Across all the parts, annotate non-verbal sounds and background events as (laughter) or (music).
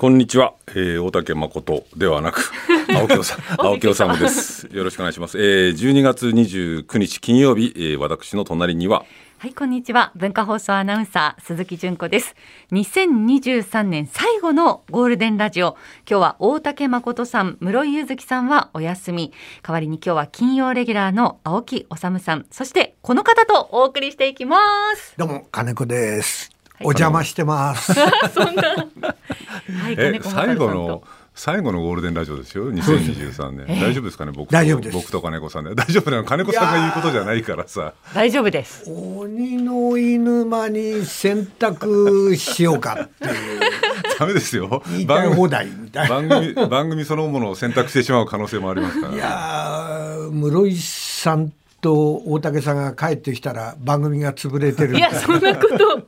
こんにちは、えー、大竹誠ではなく (laughs) 青木さ青木治です。よろしくお願いします、えー、12月29日金曜日、えー、私の隣にははいこんにちは。文化放送アナウンサー鈴木純子です。2023年最後のゴールデンラジオ。今日は大竹誠さん室井ゆずきさんはお休み。代わりに今日は金曜レギュラーの青木治さん。そしてこの方とお送りしていきます。どうも金子ですお邪魔してます。(laughs) そんな。はい、え、最後の。最後のゴールデンラジオですよ？2023年。大丈夫ですかね？僕大丈夫。僕と金子さんで。大丈夫なの？金子さんが言うことじゃないからさ。大丈夫です。鬼の犬間に選択しようかっていう。(laughs) ダメですよ。番放題みたいな。番組番組そのものを選択してしまう可能性もありますから。いや室井さんと大竹さんが帰ってきたら番組が潰れてる。いやそんなこと。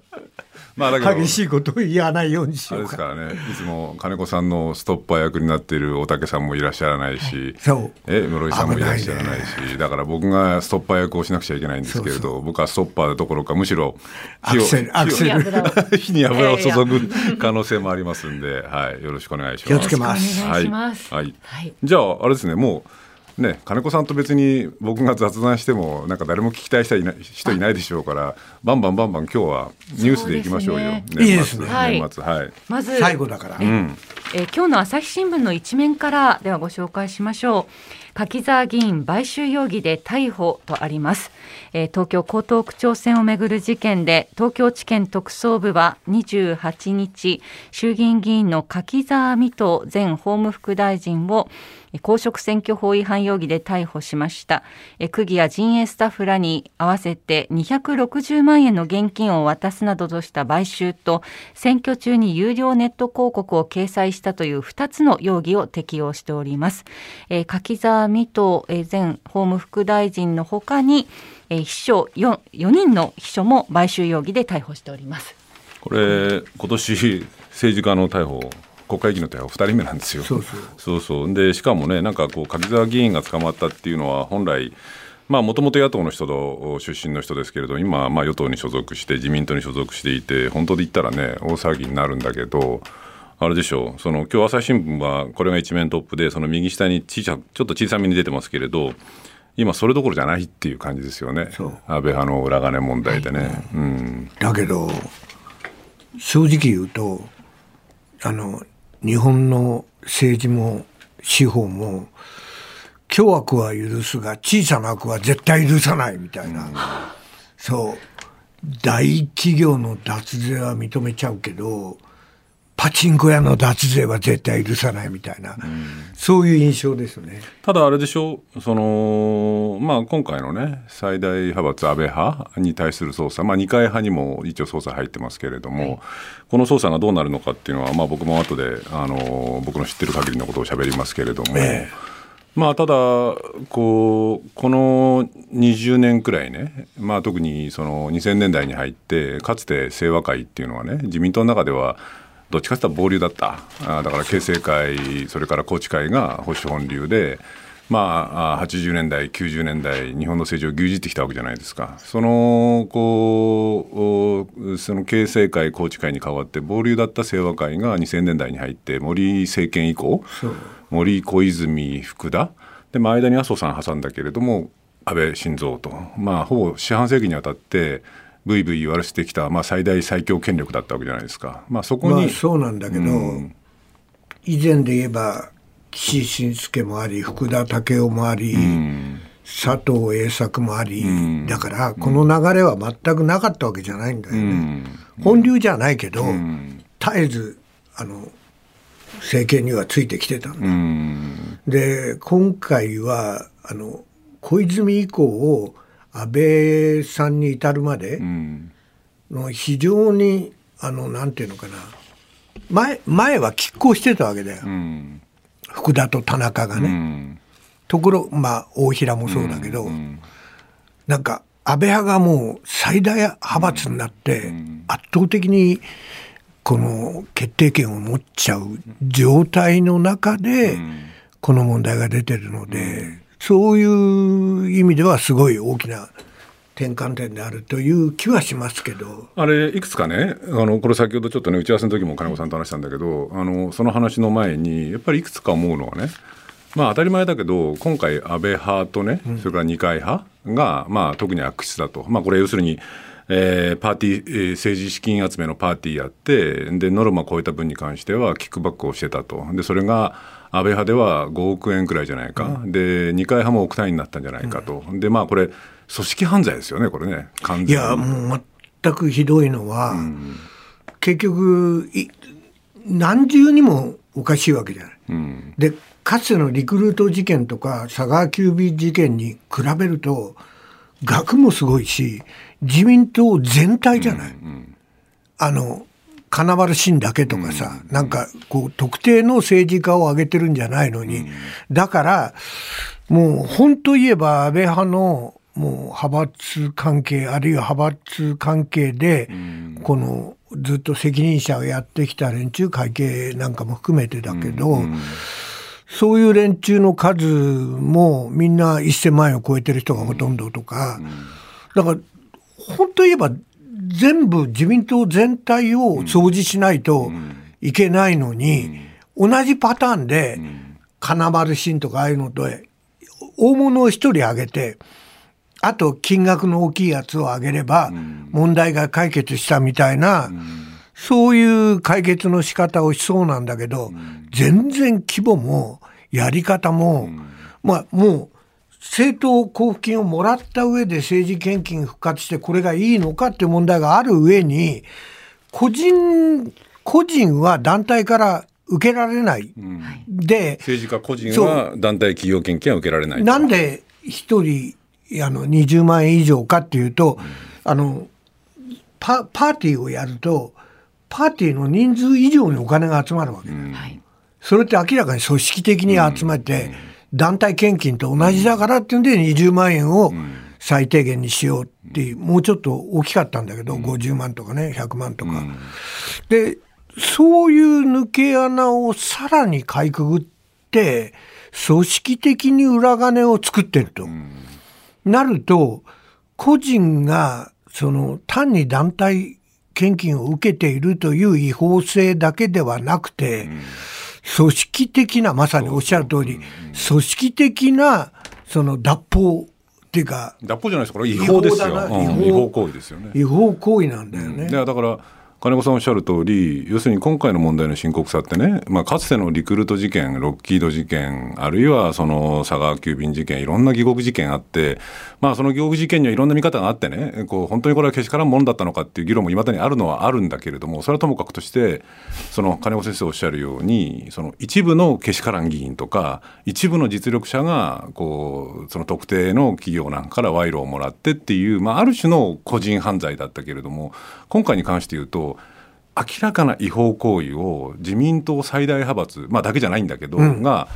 まあだけど。激しいことを言わないようにしようですか。らねいつも金子さんのストッパー役になっている大竹さんもいらっしゃらないし、はい、そう。え室井さんもいらっしゃらないし、ね、だから僕がストッパー役をしなくちゃいけないんですけれど僕はストッパーどころかむしろ火を火に油を注ぐ可能性もありますんで、はい、よろしくお願いします。気をつけます。はい、はい、はい、じゃああれですねもうね、金子さんと別に僕が雑談してもなんか誰も聞きたい人いない人いないでしょうからバンバンバンバン今日はニュースでいきましょうよ、ね、年末、ね、年末。はい、まず最後だから、うん、え今日の朝日新聞の一面からではご紹介しましょう。柿沢議員買収容疑で逮捕とあります、えー、東京江東区長選をめぐる事件で東京地検特捜部は28日衆議院議員の柿沢水戸前法務副大臣を公職選挙法違反容疑で逮捕しました。区議や陣営スタッフらに合わせて260万円の現金を渡すなどとした買収と選挙中に有料ネット広告を掲載したという2つの容疑を適用しております、柿沢水戸前法務副大臣のほかに秘書 4, 4人の秘書も買収容疑で逮捕しております。これ今年政治家の逮捕国会議員の逮捕2人目なんですよ。そうそう。そうそう。でしかもねなんかこう柿沢議員が捕まったっていうのは本来もともと野党の人と出身の人ですけれど今、まあ、与党に所属して自民党に所属していて本当で言ったらね大騒ぎになるんだけどあれでしょう。その今日朝日新聞はこれが一面トップでその右下に小さちょっと小さめに出てますけれど今それどころじゃないっていう感じですよね。安倍派の裏金問題でね。はい、うん、だけど正直言うとあの日本の政治も司法も凶悪は許すが小さな悪は絶対許さないみたいな、うん、そう。大企業の脱税は認めちゃうけどパチンコ屋の脱税は絶対許さないみたいな、うん、そういう印象ですね。ただあれでしょう。その、まあ、今回のね最大派閥安倍派に対する捜査、まあ、二階派にも一応捜査入ってますけれども、はい、この捜査がどうなるのかっていうのは、まあ、僕も後であの僕の知ってる限りのことをしゃべりますけれども。えーまあ、ただこう、この20年くらいね、まあ、特にその2000年代に入って、かつて清和会っていうのはね、自民党の中ではどっちかというと暴流だった。あだから形成会それから宏池会が保守本流で。まあ、80年代、90年代、日本の政治を牛耳ってきたわけじゃないですか、そのこうその形成会、宏池会に代わって、暴流だった清和会が2000年代に入って、森政権以降、森、小泉、福田、でまあ、間に麻生さん挟んだけれども、安倍晋三と、まあ、ほぼ四半世紀にわたって、ブイブイ言われてきた、まあ、最大最強権力だったわけじゃないですか。まあ、そこに、まあ、そうなんだけど、うん、以前で言えば岸信介もあり福田赳夫もあり、うん、佐藤栄作もあり、うん、だからこの流れは全くなかったわけじゃないんだよね。本流じゃないけど、絶えずあの政権にはついてきてたんだ。で今回はあの小泉以降を安倍さんに至るまでの非常にあのなんていうのかな。前前は拮抗してたわけだよ、うん、福田と田中がね、うん、ところまあ大平もそうだけど、うん、なんか安倍派がもう最大派閥になって圧倒的にこの決定権を持っちゃう状態の中でこの問題が出てるので。そういう意味ではすごい大きな転換点であるという気はしますけど。あれいくつかねあのこれ先ほどちょっとね打ち合わせの時も金子さんと話したんだけどあのその話の前にやっぱりいくつか思うのはねまあ当たり前だけど今回安倍派とね、それから二階派が、まあ、特に悪質だと、まあ、これ要するにえー、パーティー、えー、政治資金集めのパーティーやってでノルマ超えた分に関してはキックバックをしてたと。でそれが安倍派では5億円くらいじゃないか、うん、で二階派も億単位になったんじゃないかと、うん、でまあこれ組織犯罪ですよねこれね。完全に。いやもう全くひどいのは、うん、結局何重にもおかしいわけじゃない。でかつてのリクルート事件とか佐川急便事件に比べると額もすごいし自民党全体じゃない。うんうん、あの金丸信だけとかさ、うん、なんかこう特定の政治家を挙げてるんじゃないのに、うん、だからもう本当言えば安倍派のもう派閥関係あるいは派閥関係で、このずっと責任者をやってきた連中会計なんかも含めてだけど、そういう連中の数もみんな1000万円を超えてる人がほとんどとか、だから本当言えば全部自民党全体を掃除しないといけないのに、同じパターンで金丸信とかああいうのと大物を一人挙げてあと金額の大きいやつを挙げれば問題が解決したみたいな、そういう解決の仕方をしそうなんだけど、全然規模もやり方も、まあもう政党交付金をもらった上で政治献金復活してこれがいいのかっていう問題がある上に個人個人は団体から受けられない、うん、で政治家個人は団体企業献金は受けられないなんで一人あの20万円以上かっていうと、うん、あのパパーティーをやるとパーティーの人数以上にお金が集まるわけだ、うん、それって明らかに組織的に集めて、団体献金と同じだからっていうんで20万円を最低限にしようっていう、もうちょっと大きかったんだけど、50万とかね、100万とか。で、そういう抜け穴をさらにかいくぐって、組織的に裏金を作ってると。なると、個人が、その、単に団体献金を受けているという違法性だけではなくて、組織的な、まさにおっしゃる通り、組織的な、その脱法っていうか。脱法じゃないですか、これ違法ですよ。違法行為ですよね。違法行為なんだよね。だから、金子さんおっしゃる通り、要するに今回の問題の深刻さってね、まあ、かつてのリクルート事件、ロッキード事件、あるいはその佐川急便事件、いろんな疑獄事件あって、まあ、その疑獄事件にはいろんな見方があってね、こう本当にこれはけしからんものだったのかっていう議論もいまだにあるのはあるんだけれども、それはともかくとして、その金子先生おっしゃるように、その一部のけしからん議員とか、一部の実力者がこうその特定の企業なんかから賄賂をもらってっていう、まあ、ある種の個人犯罪だったけれども、今回に関して言うと、明らかな違法行為を自民党最大派閥、まあ、だけじゃないんだけど、うん、が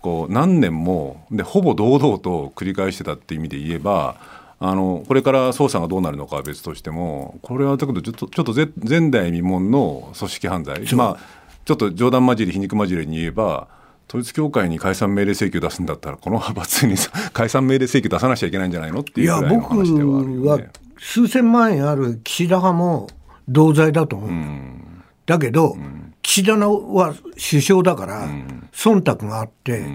こう何年もでほぼ堂々と繰り返してたっていう意味で言えばあのこれから捜査がどうなるのかは別としてもこれはだけどちょっとちょっと前代未聞の組織犯罪、まあ、ちょっと冗談交じり皮肉交じりに言えば統一教会に解散命令請求出すんだったらこの派閥に (laughs) 解散命令請求出さなきゃいけないんじゃないのっていうぐらいの話ではあるよ、ね、僕は数千万円ある岸田派も同罪だと思う、うん、だけど、うん、岸田は首相だから、忖度があって、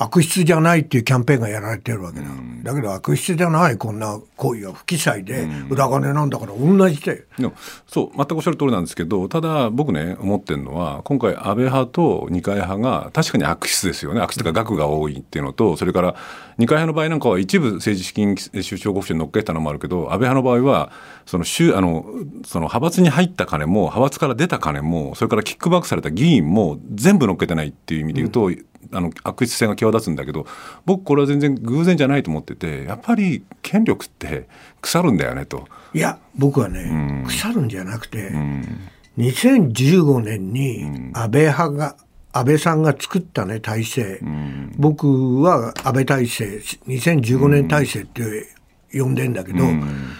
悪質じゃないっていうキャンペーンがやられてるわけだ、うん、だけど悪質じゃないこんな行為は不記載で裏金なんだから同じで、うん、そう全くおっしゃる通りなんですけどただ僕ね思ってるのは今回安倍派と二階派が確かに悪質ですよね。悪質とか額が多いっていうのとそれから二階派の場合なんかは一部政治資金収支報告書に乗っけたのもあるけど安倍派の場合はそのあのその派閥に入った金も派閥から出た金もそれからキックバックされた議員も全部乗っけてないっていう意味で言うと、うん。あの悪質性が際立つんだけど僕これは全然偶然じゃないと思っててやっぱり権力って腐るんだよねと。いや僕はね、うん、腐るんじゃなくて、うん、2015年に安倍派が安倍さんが作ったね体制、うん、僕は安倍体制2015年体制って呼んでんだけど、うん、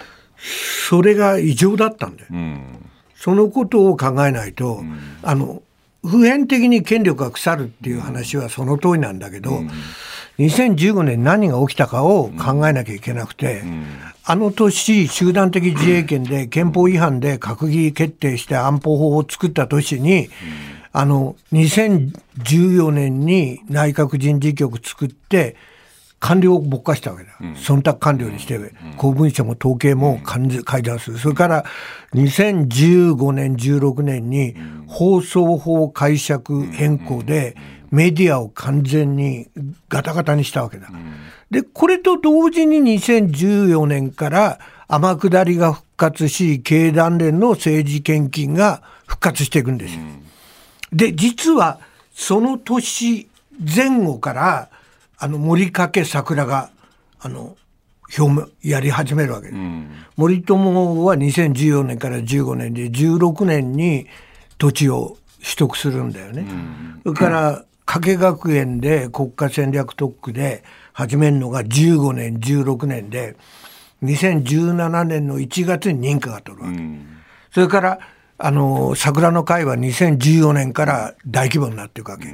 それが異常だったんだよ。そのことを考えないと、あの普遍的に権力が腐るっていう話はその通りなんだけど、うん、2015年何が起きたかを考えなきゃいけなくて、あの年、集団的自衛権で憲法違反で閣議決定して安保法を作った年に、あの、2014年に内閣人事局作って、官僚をぼっかしたわけだ。忖度官僚にして、公文書も統計も改ざんする。それから2015年、16年に放送法解釈変更でメディアを完全にガタガタにしたわけだ。で、これと同時に2014年から天下りが復活し、経団連の政治献金が復活していくんですよ。で、実はその年前後から、あの森掛桜があの表明やり始めるわけです、うん、森友は2014年から15年で16年に土地を取得するんだよね、うん、それから加計学園で国家戦略特区で始めるのが15年16年で2017年の1月に認可が取るわけ、うん、それからあの桜の会は2014年から大規模になっていくわけ、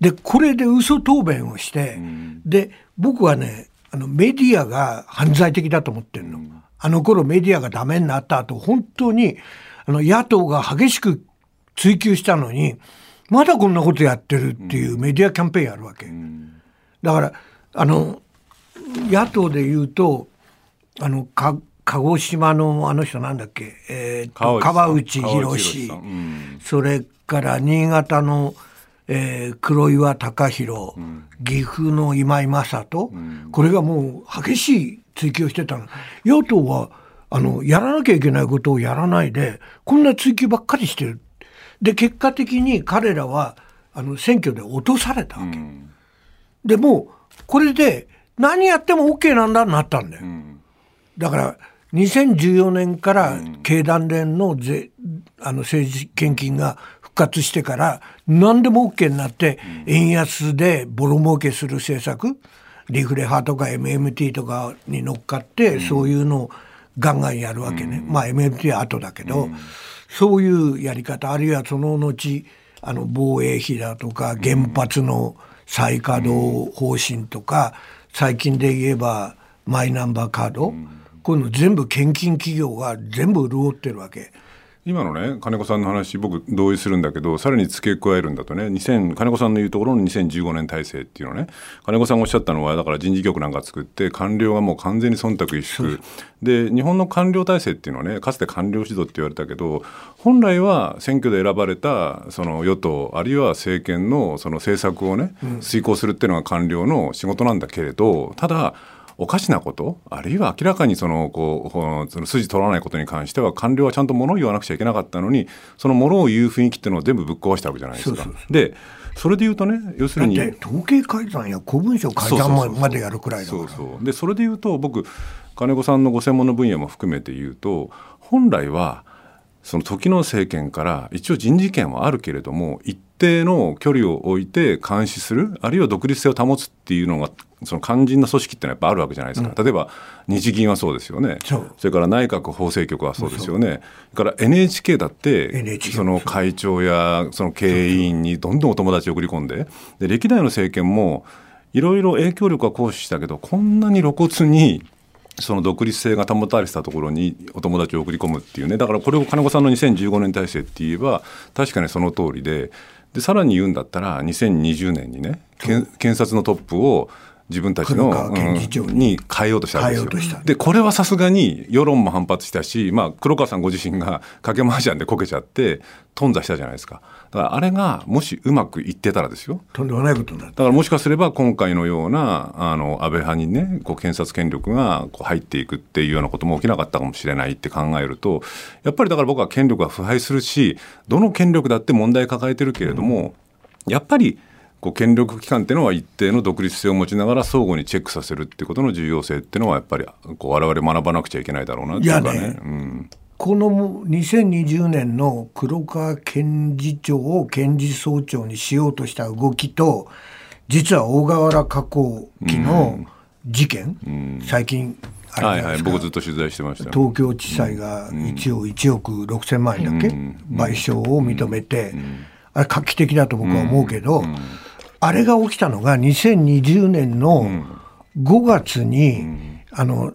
でこれで嘘答弁をして、うん、で僕はねあのメディアが犯罪的だと思ってるの、うん、あの頃メディアがダメになった後本当にあの野党が激しく追及したのにまだこんなことやってるっていうメディアキャンペーンやるわけ、うん、だからあの野党で言うとあのか鹿児島のあの人なんだっけ、えー、川内博、うん、それから新潟のえー、黒岩隆弘、うん、岐阜の今井正人、うん、これがもう激しい追及してたの。与党はあのやらなきゃいけないことをやらないでこんな追及ばっかりしてる。で結果的に彼らはあの選挙で落とされたわけ。うん、でもこれで何やっても OK なんだになったんだよ。だから2014年から経団連のぜあの政治献金が活してから何でも OK になって円安でボロ儲けする政策リフレ派とか MMT とかに乗っかってそういうのをガンガンやるわけね、まあ MMT は後だけど、そういうやり方あるいはその後あの防衛費だとか原発の再稼働方針とか最近で言えばマイナンバーカードこういうの全部献金企業が全部潤ってるわけ。今のね金子さんの話僕同意するんだけどさらに付け加えるんだとね。2000金子さんの言うところの2015年体制っていうのね。金子さんがおっしゃったのはだから人事局なんか作って官僚がもう完全に忖度萎縮。で日本の官僚体制っていうのはねかつて官僚指導って言われたけど本来は選挙で選ばれたその与党あるいは政権のその政策をね遂行するっていうのが官僚の仕事なんだけれどただおかしなこと？あるいは明らかにそのこうその筋取らないことに関しては官僚はちゃんと物を言わなくちゃいけなかったのにその物を言う雰囲気っていうのを全部ぶっ壊したわけじゃないですか。でそれで言うとね要するに統計改ざんや公文書改ざんまでやるくらいだから。でそれで言うと僕金子さんのご専門の分野も含めて言うと本来はその時の政権から一応人事権はあるけれども一定の距離を置いて監視するあるいは独立性を保つっていうのがその肝心な組織ってのはやっぱあるわけじゃないですか、うん、例えば日銀はそうですよね。それから内閣法制局はそうですよね。それから NHK だってその会長やその経営委員にどんどんお友達を送り込んでで歴代の政権もいろいろ影響力は行使したけどこんなに露骨にその独立性が保たれてたところにお友達を送り込むっていうね。だからこれを金子さんの2015年体制って言えば確かにその通りで。でさらに言うんだったら2020年にね検察のトップを自分たちの、に変えようとしたわけですよ。でこれはさすがに世論も反発したし、まあ、黒川さんご自身が賭け麻雀でこけちゃって頓挫したじゃないですか。だからあれがもしうまくいってたらですよ。とんでもないことだだからもしかすれば今回のようなあの安倍派にねこう検察権力がこう入っていくっていうようなことも起きなかったかもしれないって考えるとやっぱりだから僕は権力が腐敗するしどの権力だって問題抱えてるけれども、うん、やっぱりこう権力機関っていうのは一定の独立性を持ちながら相互にチェックさせるってことの重要性っていうのはやっぱりこう我々学ばなくちゃいけないだろうなっていうかね。ね。うん、この2020年の黒川検事長を検事総長にしようとした動きと実は大河原加工機の事件、うん、最近はいはい、僕ずっと取材してました、東京地裁が一応1億6000万円だっけ、賠償を認めて、あれ画期的だと僕は思うけど、あれが起きたのが2020年の5月に、あの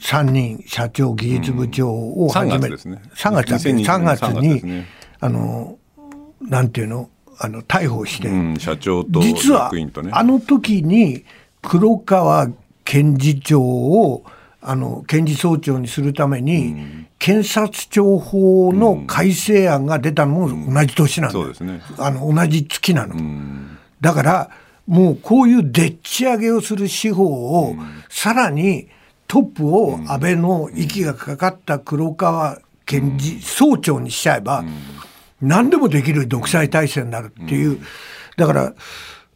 3人社長技術部長を始め、うん、3月ですね。3月だね3月に、ね、あのなんていうの？あの逮捕して、うん、社長と実はあの時に黒川検事長をあの検事総長にするために、検察庁法の改正案が出たのも同じ年なんだ、うんね、あの同じ月なの、だからもうこういうでっち上げをする司法を、さらにトップを安倍の息がかかった黒川検事総長にしちゃえば、何でもできる独裁体制になるっていう、だから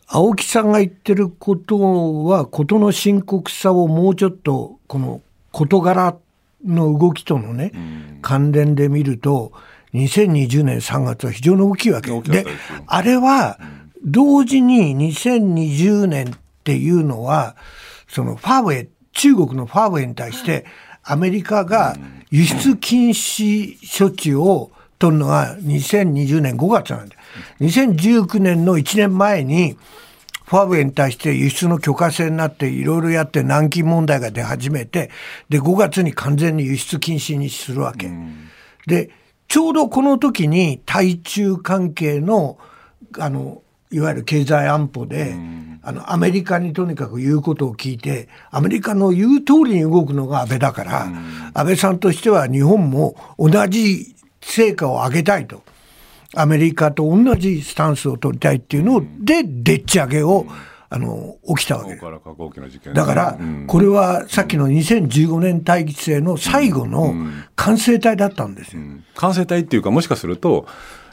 青木さんが言ってることは事の深刻さをもうちょっとこの事柄の動きとのね、関連で見ると2020年3月は非常に大きいわけ。であれは同時に2020年っていうのはそのファーウェイ中国のファーウェイに対してアメリカが輸出禁止処置を取るのが2020年5月なんで2019年の1年前にファーウェイに対して輸出の許可制になっていろいろやって南京問題が出始めてで5月に完全に輸出禁止にするわけ。でちょうどこの時に対中関係のあのいわゆる経済安保で、あのアメリカにとにかく言うことを聞いてアメリカの言う通りに動くのが安倍だから、安倍さんとしては日本も同じ成果を上げたいと。アメリカと同じスタンスを取りたいっていうので、でっち上げを、あの起きたわけ。だから、これはさっきの2015年対期制の最後の完成体だったんですよ。完成体っていうかもしかすると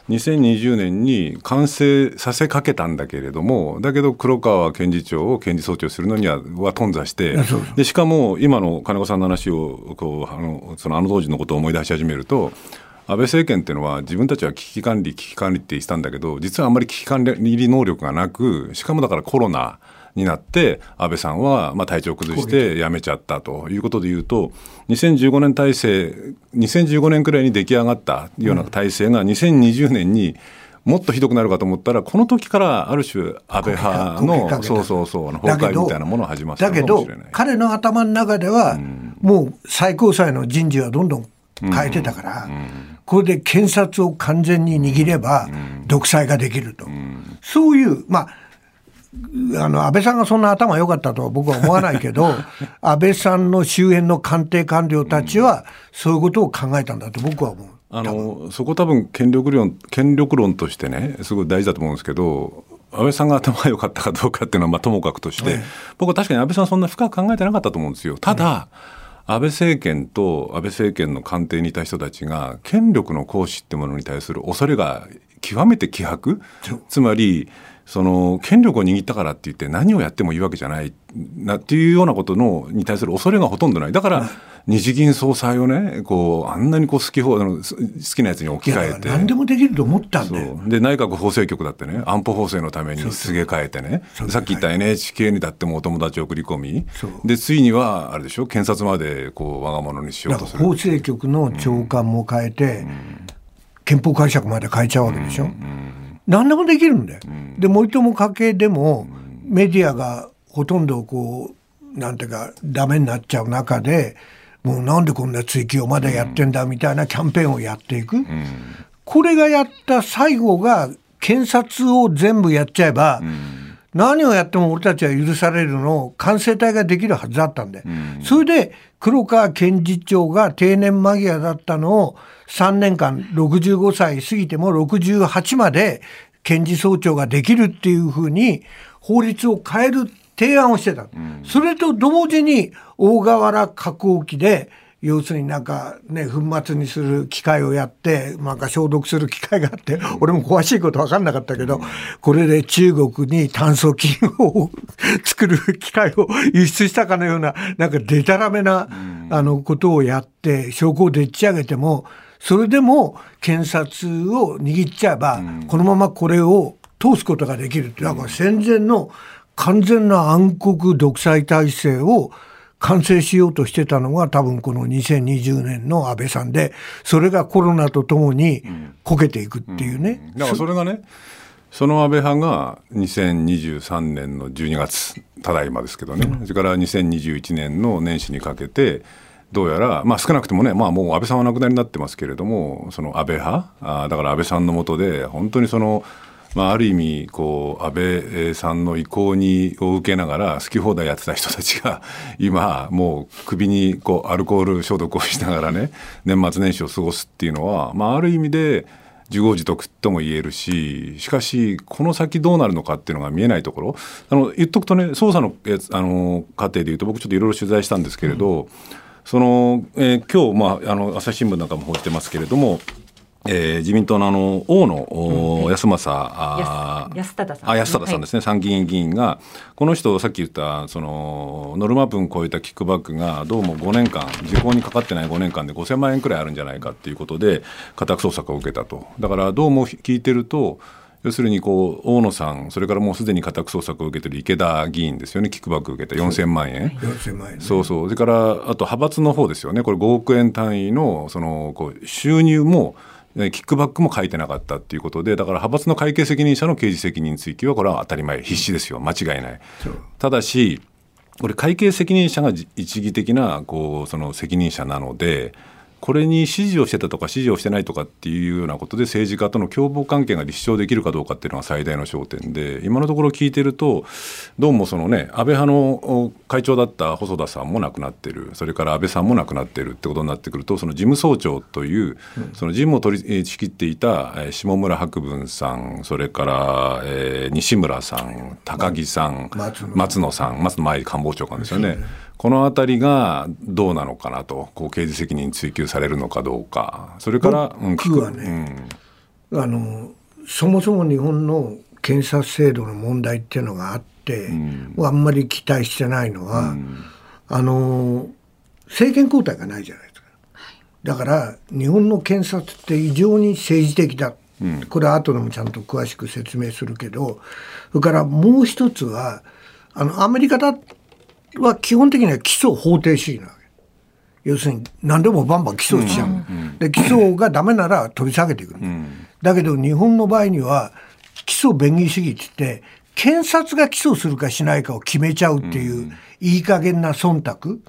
2020年に完成させかけたんだけれども、だけど黒川検事長を検事総長するのにはは頓挫して、でしかも今の金子さんの話をこうあのそのあの当時のことを思い出し始めると、安倍政権っていうのは自分たちは危機管理危機管理って言ってたんだけど実はあんまり危機管理能力がなくしかもだからコロナになって安倍さんはまあ体調を崩して辞めちゃったということでいうと2015年体制2015年くらいに出来上がったような体制が2020年にもっとひどくなるかと思ったらこの時からある種安倍派のそうそうそう崩壊みたいなものが始まっただけど彼の頭の中ではもう最高裁の人事はどんどん変えてたから、これで検察を完全に握れば独裁ができると、そういうまああの安倍さんがそんな頭良かったとは僕は思わないけど (laughs) 安倍さんの周辺の官邸官僚たちはそういうことを考えたんだと僕は思う。あのそこ多分権力論権力論としてねすごい大事だと思うんですけど安倍さんが頭が良かったかどうかっていうのはまあともかくとして、僕は確かに安倍さんそんな深く考えてなかったと思うんですよ。ただ、安倍政権と安倍政権の官邸にいた人たちが権力の行使ってものに対する恐れが極めて希薄つまりその権力を握ったからって言って何をやってもいいわけじゃないなっていうようなことのに対する恐れがほとんどない。だから日銀総裁をねこうあんなにこう好き好きなやつに置き換えて。何でもできると思ったんで内閣法制局だってね安保法制のためにすげ替えてね。さっき言った NHK にだってもお友達を送り込み。でついにはあれでしょ？検察までこう我が物にしようとする。法制局の長官も変えて、うん、憲法解釈まで変えちゃうわけでしょ、うんうん何でもできるんだよ。で森友家系でもメディアがほとんどこうなんていうかダメになっちゃう中でもうなんでこんな追及をまだやってんだみたいなキャンペーンをやっていく。これがやった最後が検察を全部やっちゃえば、何をやっても俺たちは許されるのを完成体ができるはずだったんで、それで黒川検事長が定年間際だったのを3年間65歳過ぎても68まで検事総長ができるっていうふうに法律を変える提案をしてた。それと同時に大河原核沖で要するになんかね、粉末にする機械をやって、なんか消毒する機械があって、俺も詳しいこと分かんなかったけど、これで中国に炭疽菌を作る機械を輸出したかのような、なんかでたらめな、あの、ことをやって、証拠をでっち上げても、それでも検察を握っちゃえば、このままこれを通すことができるって、だから戦前の完全な暗黒独裁体制を、完成しようとしてたのが多分この2020年の安倍さんでそれがコロナとともにこけていくっていうね、うん。うん、だからそれがねその安倍派が2023年の12月ただいまですけどね、それから2021年の年始にかけてどうやら、まあ、少なくともね、まあ、もう安倍さんは亡くなりになってますけれどもその安倍派あだから安倍さんのもとで本当にその。まあ、ある意味こう安倍さんの意向にを受けながら好き放題やってた人たちが (laughs) 今もう首にこうアルコール消毒をしながらね年末年始を過ごすっていうのは、まあ、ある意味で自業自得とも言えるししかしこの先どうなるのかっていうのが見えないところあの言っとくとね捜査のやつあの過程でいうと僕ちょっといろいろ取材したんですけれど、うん、その、えー、今日、まあ、あの朝日新聞なんかも報じてますけれどもえー、自民党のあの大野、うん、安政あ安忠さん。あ安忠さんですね、はい、参議院議員がこの人さっき言ったそのノルマ分超えたキックバックがどうも5年間時効にかかってない5年間で5000万円くらいあるんじゃないかっていうことで家宅捜索を受けたと。だからどうも聞いてると要するにこう大野さん、それからもうすでに家宅捜索を受けてる池田議員ですよね、キックバック受けた4000万円、4000万円、ね、そうそう、それからあと派閥の方ですよね、これ5億円単位のそのこう収入もキックバックも書いてなかったっていうことで、だから派閥の会計責任者の刑事責任追及は、これは当たり前、必至ですよ、間違いない。ただし、これ、会計責任者が一義的なこうその責任者なので、これに指示をしてたとか指示をしてないとかっていうようなことで政治家との共謀関係が立証できるかどうかっていうのが最大の焦点で今のところ聞いてるとどうもそのね安倍派の会長だった細田さんも亡くなってる。それから安倍さんも亡くなってるってことになってくるとその事務総長というその事務を取り仕切っていた下村博文さんそれから、えー、西村さん高木さん松野さん。松野前官房長官ですよね。この辺りがどうなのかなと、こう刑事責任追及されるのかどうか、それから、僕はね、うん、あのそもそも日本の検察制度の問題っていうのがあって、うん、あんまり期待してないのは、うん、あの政権交代がないじゃないですか。だから日本の検察って異常に政治的だ。これは後でもちゃんと詳しく説明するけど、それからもう一つは、あの、アメリカだは基本的には基礎法定主義なわけ。要するに何でもバンバン起訴しちゃう、うん、で基礎がダメなら取り下げていく、うん、だけど日本の場合には基礎便宜主義って言って検察が起訴するかしないかを決めちゃうっていう、いい加減な忖度。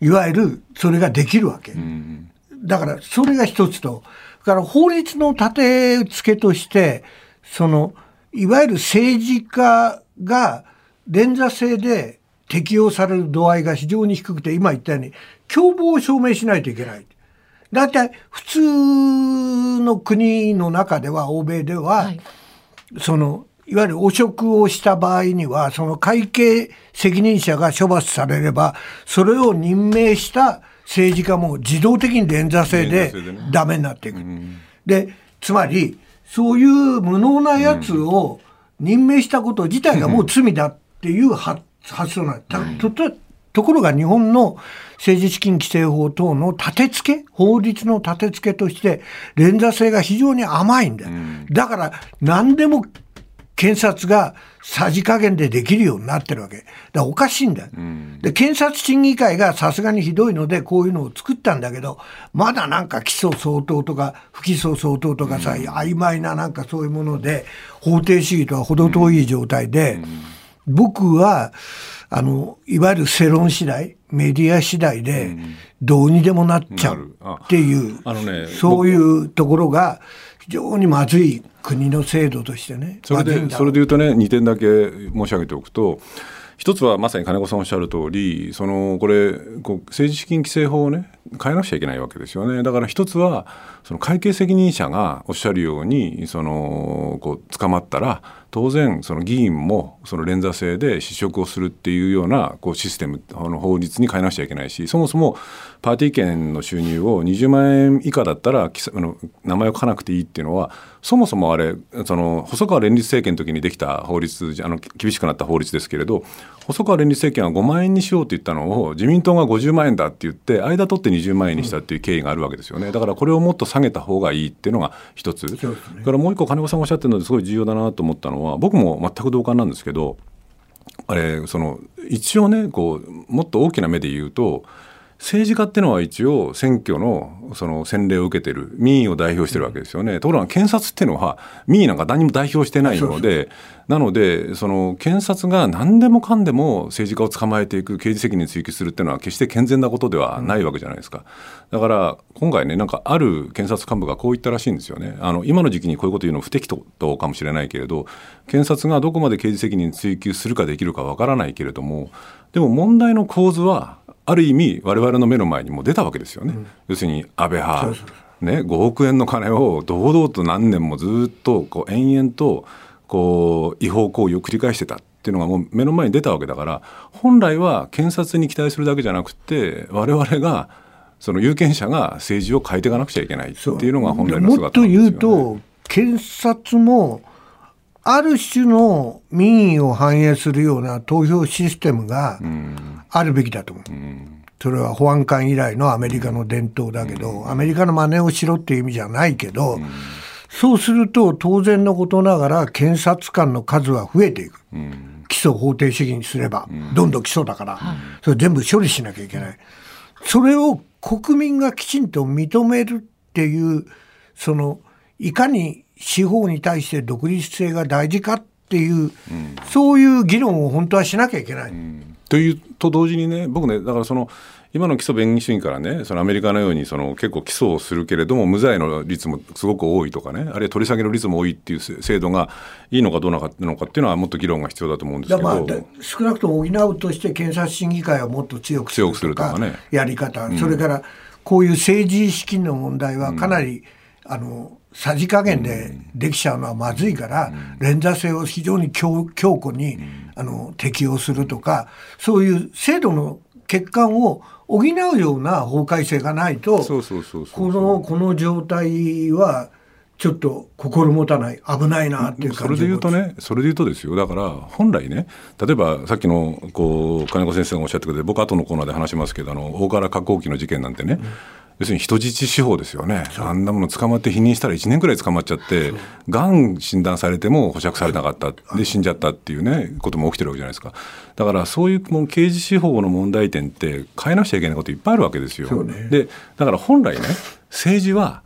いわゆるそれができるわけ、うん、だからそれが一つと。から法律の立て付けとしてそのいわゆる政治家が連座制で適用される度合いが非常に低くて、今言ったように、共謀を証明しないといけない。だいたい普通の国の中では、欧米では、はい、その、いわゆる汚職をした場合には、その会計責任者が処罰されれば、それを任命した政治家も自動的に連座制でダメになっていく。で、つまり、そういう無能なやつを任命したこと自体がもう罪だっていう発発想なんととところが日本の政治資金規正法等の立て付け、法律の立て付けとして、連座性が非常に甘いんだよ。だから、何でも検察がさじ加減でできるようになってるわけ。だからおかしいんだよ。で、検察審議会がさすがにひどいので、こういうのを作ったんだけど、まだなんか起訴相当とか、不起訴相当とかさ、曖昧ななんかそういうもので、法定主義とは程遠い状態で、僕は、あの、いわゆる世論次第、メディア次第で、どうにでもなっちゃうっていう、あのね、そういうところが、非常にまずい国の制度としてね。それで、それで言うとね、2点だけ申し上げておくと、一つはまさに金子さんおっしゃる通り、そのこれこう政治資金規正法をね変えなくちゃいけないわけですよね。だから一つはその会計責任者がおっしゃるようにそのこう捕まったら当然その議員もその連座制で失職をするっていうようなこうシステムあの法律に変えなくちゃいけないしそもそもパーティー券の収入を20万円以下だったらあの名前を書かなくていいっていうのはそもそもあれその細川連立政権の時にできた法律あの厳しくなった法律ですけれど細川連立政権は5万円にしようって言ったのを自民党が50万円だって言って間取って20万円にしたっていう経緯があるわけですよね。だからこれをもっと下げた方がいいっていうのが一つ、ね、からもう一個金子さんがおっしゃってるのですごい重要だなと思ったのは僕も全く同感なんですけどあれその一応ねこうもっと大きな目で言うと政治家っていうのは一応選挙のその洗礼を受けてる民意を代表してるわけですよね、ところが検察っていうのは民意なんか何も代表してないのでなのでその検察が何でもかんでも政治家を捕まえていく刑事責任追及するっていうのは決して健全なことではないわけじゃないですか。だから今回ねなんかある検察幹部がこう言ったらしいんですよね。あの今の時期にこういうこと言うの不適当かもしれないけれど検察がどこまで刑事責任追及するかできるかわからないけれどもでも問題の構図はある意味我々の目の前にも出たわけですよね、うん、要するに安倍派ね、5億円の金を堂々と何年もずっとこう延々とこう違法行為を繰り返してたっていうのがもう目の前に出たわけだから本来は検察に期待するだけじゃなくて我々がその有権者が政治を変えていかなくちゃいけないっていうのが本来の姿なんですよ、ね、もっと言うと検察もある種の民意を反映するような投票システムがあるべきだと思う。それは保安官以来のアメリカの伝統だけど、アメリカの真似をしろっていう意味じゃないけど、そうすると当然のことながら検察官の数は増えていく。起訴法定主義にすれば、どんどん起訴だから、それ全部処理しなきゃいけない。それを国民がきちんと認めるっていう、その、いかに司法に対して独立性が大事かっていう、うん、そういう議論を本当はしなきゃいけない。うん、というと同時にね僕ねだからその今の基礎弁護士主義からねそのアメリカのようにその結構起訴をするけれども無罪の率もすごく多いとかねあるいは取り下げの率も多いっていう制度がいいのかどうなのかっていうのはもっと議論が必要だと思うんですけど、まあ、少なくとも補うとして検察審議会はもっと強くするとかやり方、ね、それからこういう政治資金の問題はかなり、あのさじ加減でできちゃうのはまずいから、連座性を非常に強強固に、あの適用するとかそういう制度の欠陥を補うような法改正がないとこのこの状態はちょっと心もたない危ないなっていうそれで言うとねそれで言うとですよ。だから本来ね例えばさっきのこう金子先生がおっしゃってくれて僕後のコーナーで話しますけどあの大河原加工機の事件なんてね、うん。要するに人質司法ですよね、あんなもの捕まって否認したら1年くらい捕まっちゃって、がん診断されても保釈されなかった、で死んじゃったっていうね、ことも起きてるわけじゃないですか、だからそういうもう刑事司法の問題点って、変えなくちゃいけないこといっぱいあるわけですよ。ね、でだから本来ね政治は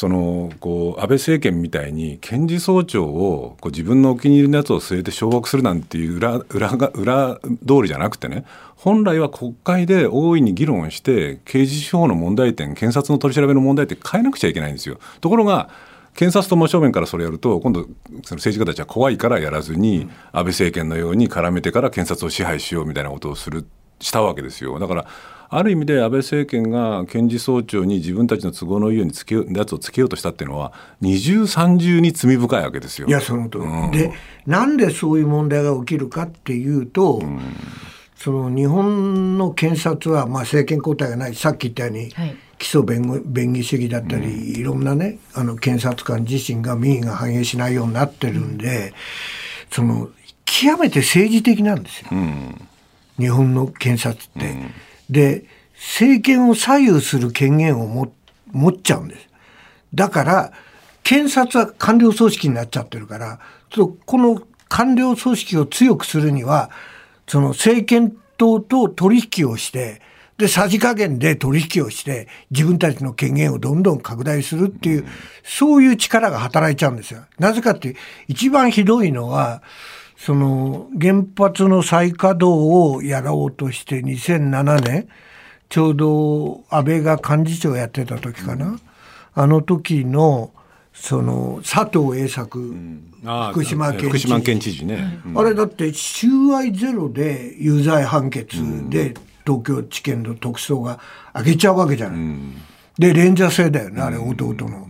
そのこう安倍政権みたいに検事総長をこう自分のお気に入りのやつを据えて掌握するなんていう裏裏が裏通りじゃなくてね本来は国会で大いに議論して刑事司法の問題点検察の取り調べの問題点変えなくちゃいけないんですよ。ところが検察と真正面からそれやると今度その政治家たちは怖いからやらずに安倍政権のように絡めてから検察を支配しようみたいなことをするしたわけですよ。だからある意味で安倍政権が検事総長に自分たちの都合のいいようにつけやつをつけようとしたっていうのは二重三重に罪深いわけですよ。いやそのと、うん、でなんでそういう問題が起きるかっていうと、うん、その日本の検察は、まあ、政権交代がない。さっき言ったように、はい、基礎弁護弁義主義だったり、うん、いろんなねあの検察官自身が民意が反映しないようになってるんで、その極めて政治的なんですよ、日本の検察って。で、政権を左右する権限をも持っちゃうんです。だから、検察は官僚組織になっちゃってるから、この官僚組織を強くするには、その政権党と取引をして、で、さじ加減で取引をして、自分たちの権限をどんどん拡大するっていう、そういう力が働いちゃうんですよ。なぜかって、一番ひどいのは、その原発の再稼働をやろうとして2007年、ちょうど安倍が幹事長やってた時かな。あの時の、その佐藤栄作、うん、福島県知事。島県知事ね、うん、あれだって収賄ゼロで有罪判決で東京地検の特捜が上げちゃうわけじゃない、うん、で連座制だよねあれ弟の、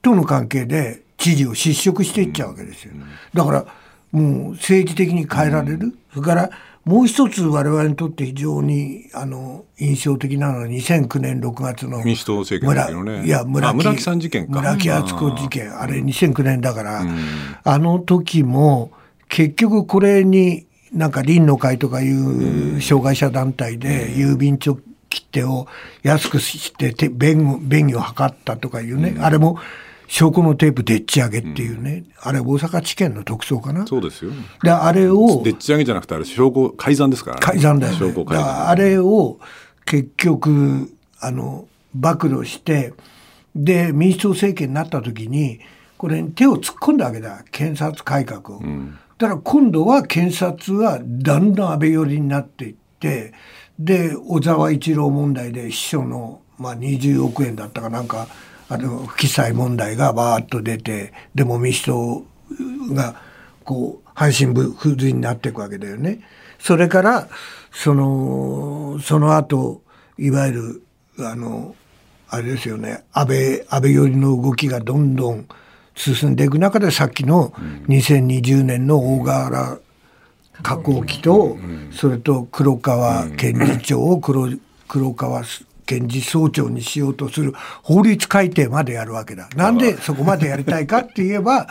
との関係で知事を失職していっちゃうわけですよ、だからもう政治的に変えられる、うん、それからもう一つ我々にとって非常にあの印象的なのは2009年6月の民主党政権のね。いや村木村木さん事件か。村木敦子事件。あれ2009年だから、うん、あの時も結局これになんか林の会とかいう障害者団体で郵便直切手を安くして便便宜を図ったとかいうね、うん、あれも証拠のテープでっち上げっていうね、うん、あれ大阪地検の特捜かな。そうですよ。であれをでっち上げじゃなくてあれ証拠改ざんですから、ね、改ざんだよ、ね、証拠改ざん。あれを結局あの暴露してで民主党政権になった時にこれに手を突っ込んだわけだ。検察改革を。うん。だから今度は検察はだんだん安倍寄りになっていってで小沢一郎問題で秘書の、まあ、20億円だったかなんかあの不記載問題がバーッと出てでも民主党がこう半身不随になっていくわけだよね。それからそのその後いわゆるあのあれですよね安倍安倍寄りの動きがどんどん進んでいく中でさっきの2020年の大河原加工機と、それと黒川検事長を黒黒川検事総長にしようとする法律改定までやるわけだ。なんでそこまでやりたいかって言えば、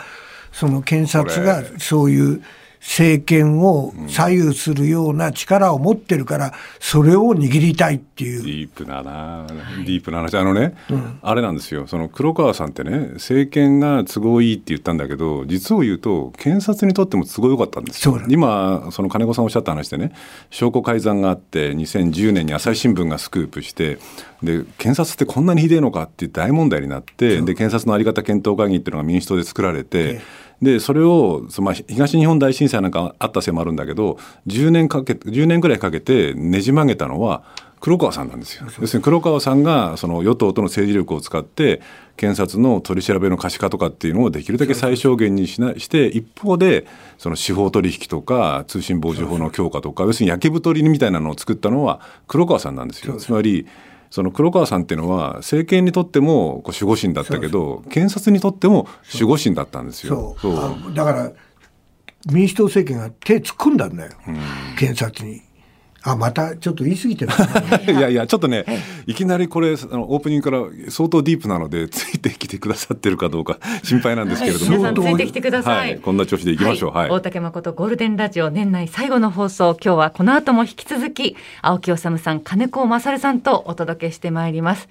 その検察がそういう政権を左右するような力を持ってるから、それを握りたいっていう。ディープだな、ディープな話、あのね、あれなんですよ、その黒川さんってね、政権が都合いいって言ったんだけど、実を言うと、検察にとっても都合よかったんですよ。今、その金子さんおっしゃった話でね、証拠改ざんがあって、2010年に朝日新聞がスクープして、で検察ってこんなにひでえのかって大問題になって、で検察の在り方検討会議っていうのが民主党で作られて、でそれを、まあ、東日本大震災なんかあったせいもあるんだけど10年かけ10年ぐらいかけてねじ曲げたのは黒川さんなんですよ。要するに黒川さんがその与党との政治力を使って検察の取り調べの可視化とかっていうのをできるだけ最小限にしなして一方でその司法取引とか通信傍受法の強化とか要するに焼き太りみたいなのを作ったのは黒川さんなんですよ。つまりその黒川さんっていうのは政権にとってもこう守護神だったけど検察にとっても守護神だったんですよ。そう。だから民主党政権が手突っ込んだんだよ、検察に。あまたちょっと言い過ぎてる、(laughs) いやいやちょっとねい。きなりこれあのオープニングから相当ディープなのでついてきてくださってるかどうか (laughs) 心配なんですけれども、はい、皆さんついてきてください、はい、こんな調子でいきましょう、はい、大竹誠ゴールデンラジオ年内最後の放送。今日はこの後も引き続き青木治さん金子勝さんとお届けしてまいります。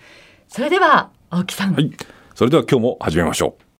それでは青木さん、はい、それでは今日も始めましょう